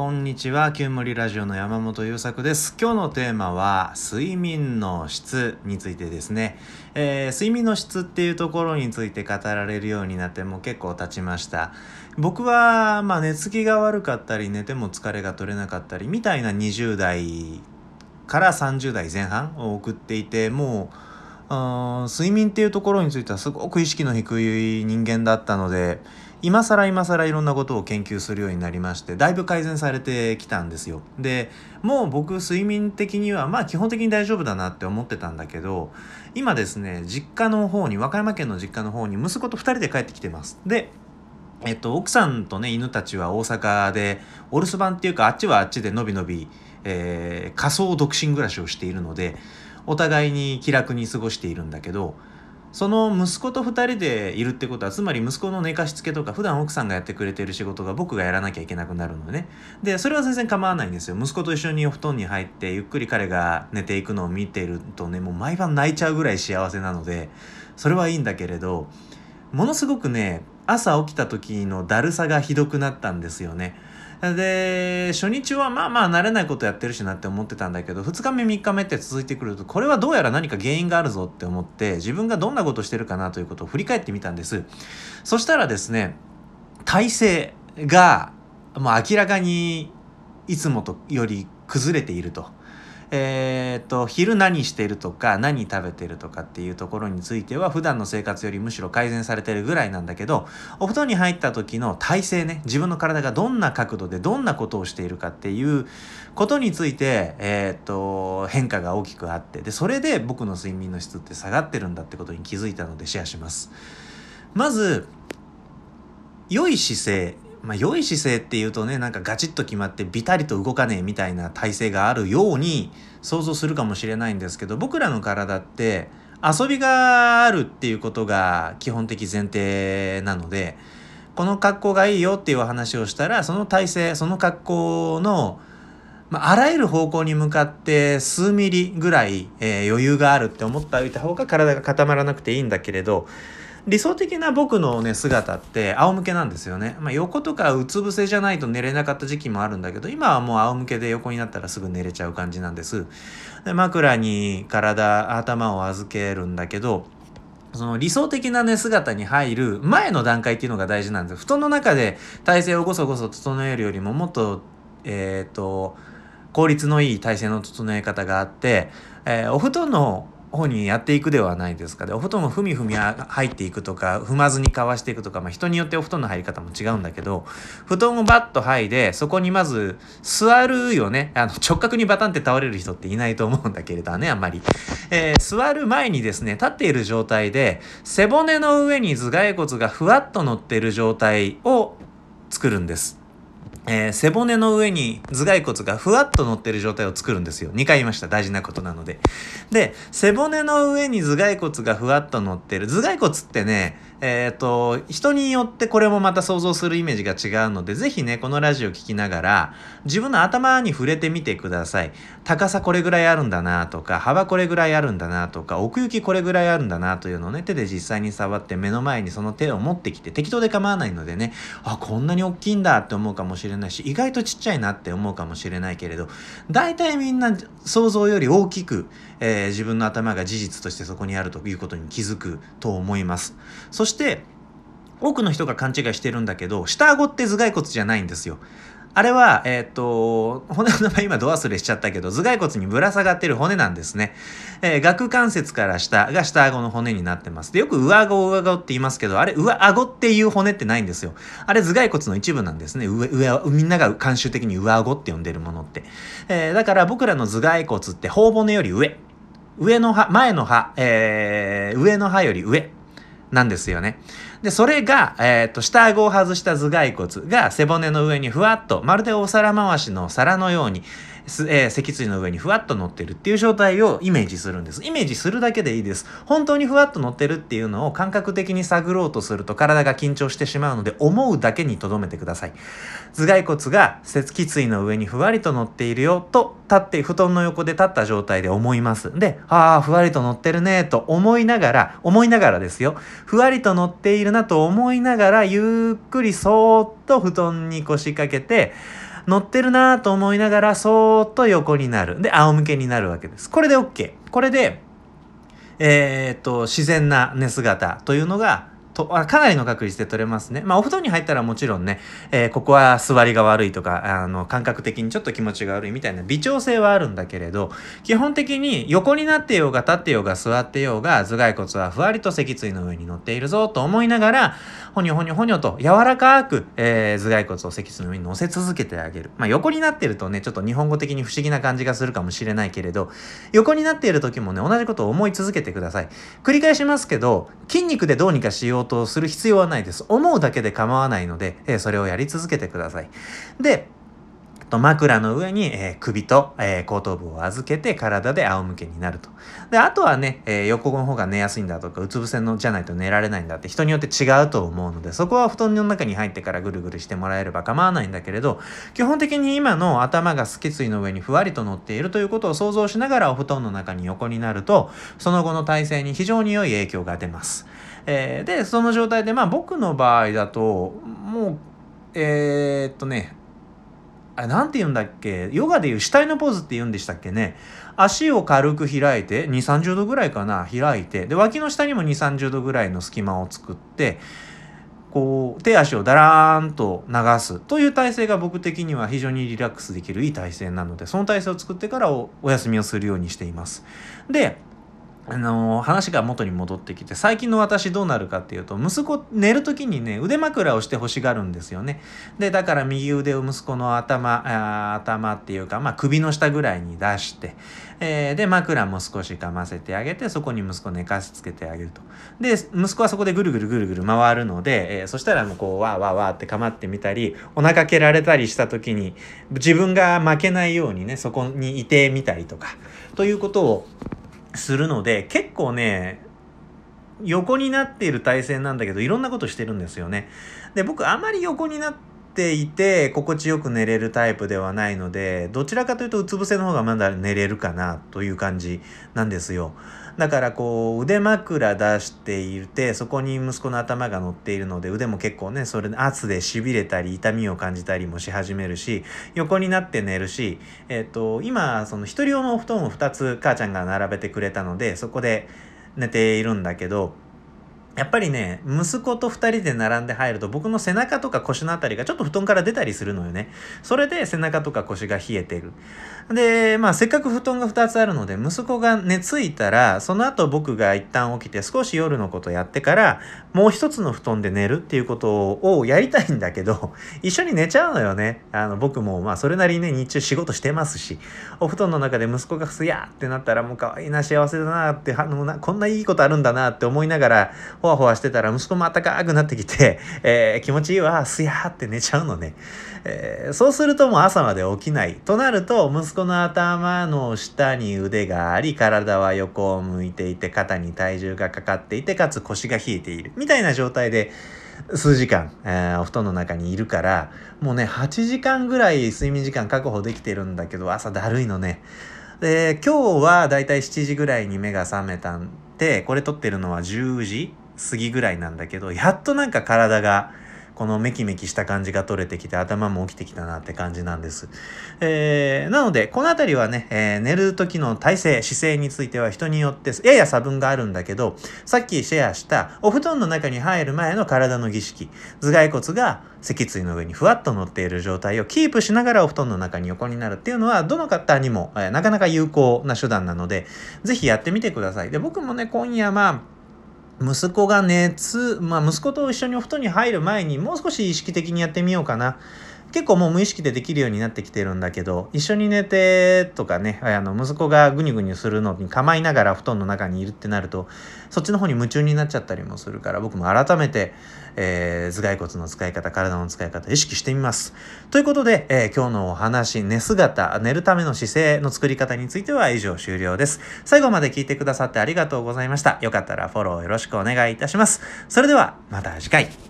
こんにちは、旧森ラジオの山本優作です。今日のテーマは、睡眠の質についてですね。えー睡眠の質っていうところについて語られるようになってもう結構経ちました。僕は、まあ、寝つきが悪かったり、寝ても疲れが取れなかったり、みたいな20代から30代前半を送っていて、もう、睡眠っていうところについてはすごく意識の低い人間だったので今更今更いろんなことを研究するようになりましてだいぶ改善されてきたんですよ。でもう僕睡眠的にはまあ基本的に大丈夫だなって思ってたんだけど今ですね実家の方に和歌山県の実家の方に息子と2人で帰ってきてます。でえっと、奥さんとね犬たちは大阪でお留守番っていうかあっちはあっちでのびのび、えー仮想独身暮らしをしているのでお互いに気楽に過ごしているんだけどその息子と2人でいるってことはつまり息子の寝かしつけとか普段奥さんがやってくれてる仕事が僕がやらなきゃいけなくなるのね。でそれは全然構わないんですよ。息子と一緒にお布団に入ってゆっくり彼が寝ていくのを見てるとねもう毎晩泣いちゃうぐらい幸せなのでそれはいいんだけれどものすごくね朝起きた時のだるさがひどくなったんですよねで初日はまあまあ慣れないことやってるしなって思ってたんだけど2日目3日目って続いてくるとこれはどうやら何か原因があるぞって思って自分がどんなことしてるかなということを振り返ってみたんですそしたらですね体勢がもう明らかにいつもとより崩れていると。えー、と昼何してるとか何食べてるとかっていうところについては普段の生活よりむしろ改善されてるぐらいなんだけどお布団に入った時の体勢ね自分の体がどんな角度でどんなことをしているかっていうことについて、えー、と変化が大きくあってでそれで僕の睡眠の質って下がってるんだってことに気づいたのでシェアします。まず良い姿勢まあ良い姿勢っていうとねなんかガチッと決まってビタリと動かねえみたいな体勢があるように想像するかもしれないんですけど僕らの体って遊びがあるっていうことが基本的前提なのでこの格好がいいよっていうお話をしたらその体勢その格好のまあ、あらゆる方向に向かって数ミリぐらい、えー余裕があるって思っておいた方が体が固まらなくていいんだけれど理想的な僕のね姿って仰向けなんですよね、まあ、横とかうつ伏せじゃないと寝れなかった時期もあるんだけど今はもう仰向けで横になったらすぐ寝れちゃう感じなんです。で枕に体頭を預けるんだけどその理想的な寝姿に入る前の段階っていうのが大事なんです布団の中で体勢をごそごそ整えるよりももっとえっ、と効率のいい体勢の整え方があって、えーお布団の方にやっていくではないですか。でお布団をふみふみ入っていくとか踏まずにかわしていくとか、まあ、人によってお布団の入り方も違うんだけど布団をバッと剥いでそこにまず座るよね。あの直角にバタンって倒れる人っていないと思うんだけれどねあんまり、えー座る前にですね立っている状態で背骨の上に頭蓋骨がふわっと乗っている状態を作るんです。えー背骨の上に頭蓋骨がふわっと乗ってる状態を作るんですよ。2回言いました。大事なことなので。で、背骨の上に頭蓋骨がふわっと乗ってる。頭蓋骨ってね、えっ、と、人によってこれもまた想像するイメージが違うので、ぜひね、このラジオ聞きながら、自分の頭に触れてみてください。高さこれぐらいあるんだなとか、幅これぐらいあるんだなとか、奥行きこれぐらいあるんだなというのをね、手で実際に触って目の前にその手を持ってきて、適当で構わないのでね、あ、こんなに大きいんだって思うかもしれないし、意外とちっちゃいなって思うかもしれないけれど、大体みんな想像より大きく、えー自分の頭が事実としてそこにあるということに気づくと思います。そして、多くの人が勘違いしてるんだけど、下顎って頭蓋骨じゃないんですよ。あれは、えーっと、骨の名前今ド忘れしちゃったけど、頭蓋骨にぶら下がってる骨なんですね。えー顎関節から下が下顎の骨になってます。で、よく上顎上顎って言いますけど、あれ、上顎っていう骨ってないんですよ。あれ、頭蓋骨の一部なんですね。上、上、みんなが慣習的に上顎って呼んでるものって。えーだから僕らの頭蓋骨って頬骨より上。上の歯、前の歯、えー上の歯より上。なんですよね。で、それが、えっ、と、下顎を外した頭蓋骨が背骨の上にふわっと、まるでお皿回しの皿のように、えー脊椎の上にふわっと乗ってるっていう状態をイメージするんです。イメージするだけでいいです。本当にふわっと乗ってるっていうのを感覚的に探ろうとすると体が緊張してしまうので、思うだけに留めてください。頭蓋骨が脊椎の上にふわりと乗っているよと立って布団の横で立った状態で思います。で、ああ、ふわりと乗ってるねと思いながら、思いながらですよ。ふわりと乗っているなと思いながら、ゆっくりそーっと布団に腰掛けて、乗ってるなと思いながら、そーっと横になる。で、仰向けになるわけです。これで OK。これで、えー、っと、自然な寝姿というのがとかなりの確率で取れますね。まあ、お布団に入ったらもちろんね、えー、ここは座りが悪いとか、あの、感覚的にちょっと気持ちが悪いみたいな微調整はあるんだけれど、基本的に横になってようが立ってようが座ってようが、頭蓋骨はふわりと脊椎の上に乗っているぞと思いながら、ほにょほにょほにょと柔らかく、えー、頭蓋骨を脊椎の上に乗せ続けてあげる。まあ、横になっているとね、ちょっと日本語的に不思議な感じがするかもしれないけれど、横になっている時もね、同じことを思い続けてください。繰り返しますけど、筋肉でどうにかしようとする必要はないです。思うだけで構わないので、えー、それをやり続けてください。で、と枕の上に、えー、首と、えー、後頭部を預けて体で仰向けになると。で、あとはね、えー、横の方が寝やすいんだとか、うつ伏せのじゃないと寝られないんだって人によって違うと思うので、そこは布団の中に入ってからぐるぐるしてもらえれば構わないんだけれど、基本的に今の頭が脊椎の上にふわりと乗っているということを想像しながらお布団の中に横になると、その後の体勢に非常に良い影響が出ます。えー、で、その状態で、まあ僕の場合だと、もう、えー、っとね、あ、なんて言うんだっけ？ヨガでいう死体のポーズって言うんでしたっけね？足を軽く開いて、2、30度ぐらいかな、開いて、で、脇の下にも2、30度ぐらいの隙間を作って、こう、手足をだらーんと流す。という体勢が僕的には非常にリラックスできるいい体勢なので、その体勢を作ってからお休みをするようにしています。で、あの、話が元に戻ってきて最近の私どうなるかっていうと息子寝る時にね腕枕をして欲しがるんですよね。でだから右腕を息子の頭頭っていうか、まあ、首の下ぐらいに出して、えー、で枕も少しかませてあげてそこに息子寝かしつけてあげると。で息子はそこでぐるぐるぐるぐる回るので、えー、そしたらもうこうわーわーわーって構ってみたりお腹蹴られたりした時に自分が負けないようにねそこにいてみたりとかということをするので結構ね横になっている体勢なんだけどいろんなことしてるんですよね。で僕あまり横になってていて心地よく寝れるタイプではないのでどちらかというとうつ伏せの方がまだ寝れるかなという感じなんですよ。だからこう腕枕出していてそこに息子の頭が乗っているので腕も結構ねそれ圧でしびれたり痛みを感じたりもし始めるし横になって寝るし、えっ、と今その一人用のお布団を2つ母ちゃんが並べてくれたのでそこで寝ているんだけどやっぱりね、息子と2人で並んで入ると僕の背中とか腰のあたりがちょっと布団から出たりするのよね。それで背中とか腰が冷えてる。で、まあせっかく布団が2つあるので、息子が寝ついたら、その後僕が一旦起きて少し夜のことやってから、もう一つの布団で寝るっていうことをやりたいんだけど、一緒に寝ちゃうのよね。あの僕もまあそれなりにね、日中仕事してますし、お布団の中で息子がすやーってなったらもう可愛いな、幸せだなって、あのこんないいことあるんだなって思いながら、ほわほわしてたら息子も暖かくなってきて、えー、気持ちいいわ、すやーって寝ちゃうのね。えー、そうするともう朝まで起きない。となると、息子の頭の下に腕があり、体は横を向いていて、肩に体重がかかっていて、かつ腰が冷えている。みたいな状態で、数時間、えー、お布団の中にいるから、もうね、8時間ぐらい睡眠時間確保できてるんだけど、朝だるいのね。で、今日はだいたい7時ぐらいに目が覚めたんで、これ撮ってるのは10時過ぎぐらいなんだけど、やっとなんか体が、このメキメキした感じが取れてきて頭も起きてきたなって感じなんです。えー、なので、このあたりはね、えー、寝る時の体勢、姿勢については人によってやや差分があるんだけど、さっきシェアしたお布団の中に入る前の体の儀式、頭蓋骨が脊椎の上にふわっと乗っている状態をキープしながらお布団の中に横になるっていうのは、どの方にも、えー、なかなか有効な手段なので、ぜひやってみてください。で、僕もね、今夜まあ、息子が熱、まあ息子と一緒にお布団に入る前にもう少し意識的にやってみようかな。結構もう無意識でできるようになってきてるんだけど、一緒に寝てとかね、あの息子がぐにぐにするのに構いながら布団の中にいるってなると、そっちの方に夢中になっちゃったりもするから、僕も改めて、えー、頭蓋骨の使い方、体の使い方意識してみます。ということで、えー、今日のお話、寝姿、寝るための姿勢の作り方については以上終了です。最後まで聞いてくださってありがとうございました。よかったらフォローよろしくお願いいたします。それでは、また次回。